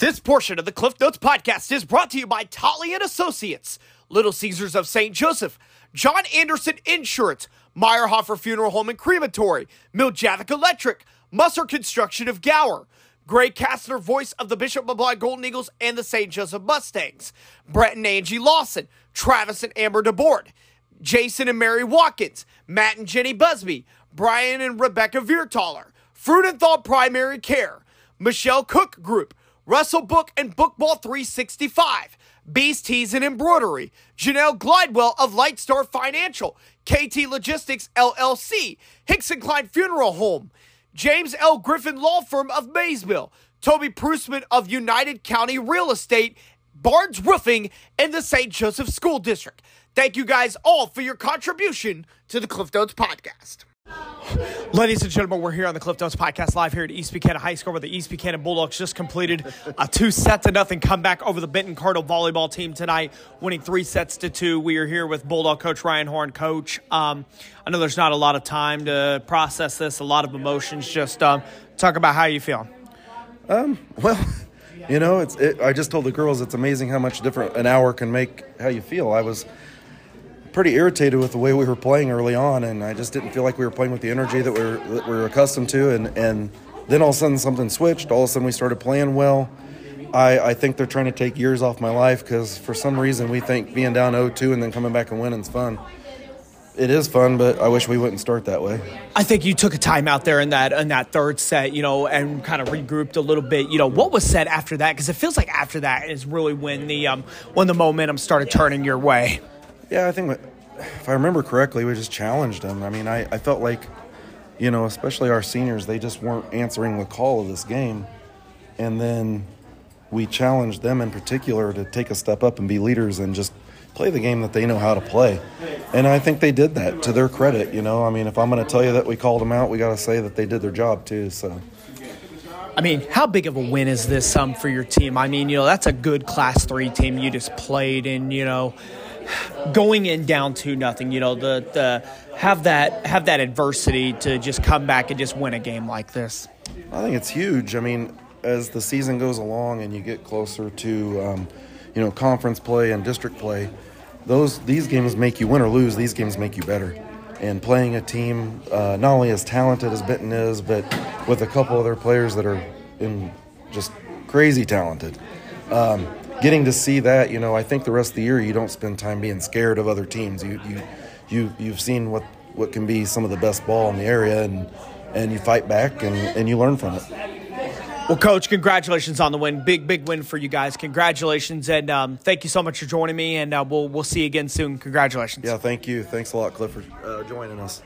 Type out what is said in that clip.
This portion of the Cliff Notes podcast is brought to you by Tolly and Associates, Little Caesars of St. Joseph, John Anderson Insurance, Meierhoffer Funeral Home and Crematory, Miljavik Electric, Musser Construction of Gower, Gray Kastner, voice of the Bishop LeBlond Golden Eagles and the St. Joseph Mustangs, Brett and Angie Lawson, Travis and Amber DeBoard, Jason and Mary Watkins, Matt and Jenny Busby, Brian and Rebecca Viertaler, Frudenthal Primary Care, Michelle Cook Group, Russell Book and Bookball 365, Beast Tees and Embroidery, Janelle Glidewell of Lightstar Financial, KT Logistics LLC, Hicks and Klein Funeral Home, James L. Griffin Law Firm of Maysville, Toby Prusman of United County Real Estate, Barnes Roofing, and the St. Joseph School District. Thank you guys all for your contribution to the Cliff Notes podcast. Ladies and gentlemen, we're here on the Cliff Notes podcast live here at East Buchanan High School, where the East Buchanan Bulldogs just completed a two set to nothing comeback over the Benton Cardinal volleyball team tonight, winning three sets to two. We are here with Bulldog coach Ryan Horn. Coach, um, I know there's not a lot of time to process this, a lot of emotions. Just um, talk about how you feel. Um, well, you know, it's. It, I just told the girls it's amazing how much different an hour can make how you feel. I was pretty irritated with the way we were playing early on, and I just didn't feel like we were playing with the energy that we were, that we were accustomed to. And, and then all of a sudden something switched. All of a sudden we started playing well. I, I think they're trying to take years off my life because for some reason we think being down 0-2 and then coming back and winning is fun. It is fun, but I wish we wouldn't start that way. I think you took a time out there in that in that third set, you know, and kind of regrouped a little bit. You know, what was said after that? Because it feels like after that is really when the um, when the momentum started turning your way. Yeah, I think if I remember correctly, we just challenged them. I mean, I, I felt like, you know, especially our seniors, they just weren't answering the call of this game. And then we challenged them in particular to take a step up and be leaders and just play the game that they know how to play. And I think they did that to their credit, you know. I mean, if I'm going to tell you that we called them out, we got to say that they did their job too, so. I mean, how big of a win is this um, for your team? I mean, you know, that's a good Class 3 team you just played, and, you know, going in down to nothing, you know, the the have that have that adversity to just come back and just win a game like this. I think it's huge. I mean, as the season goes along and you get closer to, um, you know, conference play and district play, those these games make you win or lose. These games make you better. And playing a team uh, not only as talented as Benton is, but with a couple other players that are in just crazy talented. Um, getting to see that, you know, I think the rest of the year you don't spend time being scared of other teams. You you you you've seen what what can be some of the best ball in the area, and and you fight back and and you learn from it. Well, Coach, congratulations on the win. Big, big win for you guys. Congratulations, and um, thank you so much for joining me. And uh, we'll we'll see you again soon. Congratulations. Yeah, thank you. Thanks a lot, Clifford, for uh, joining us.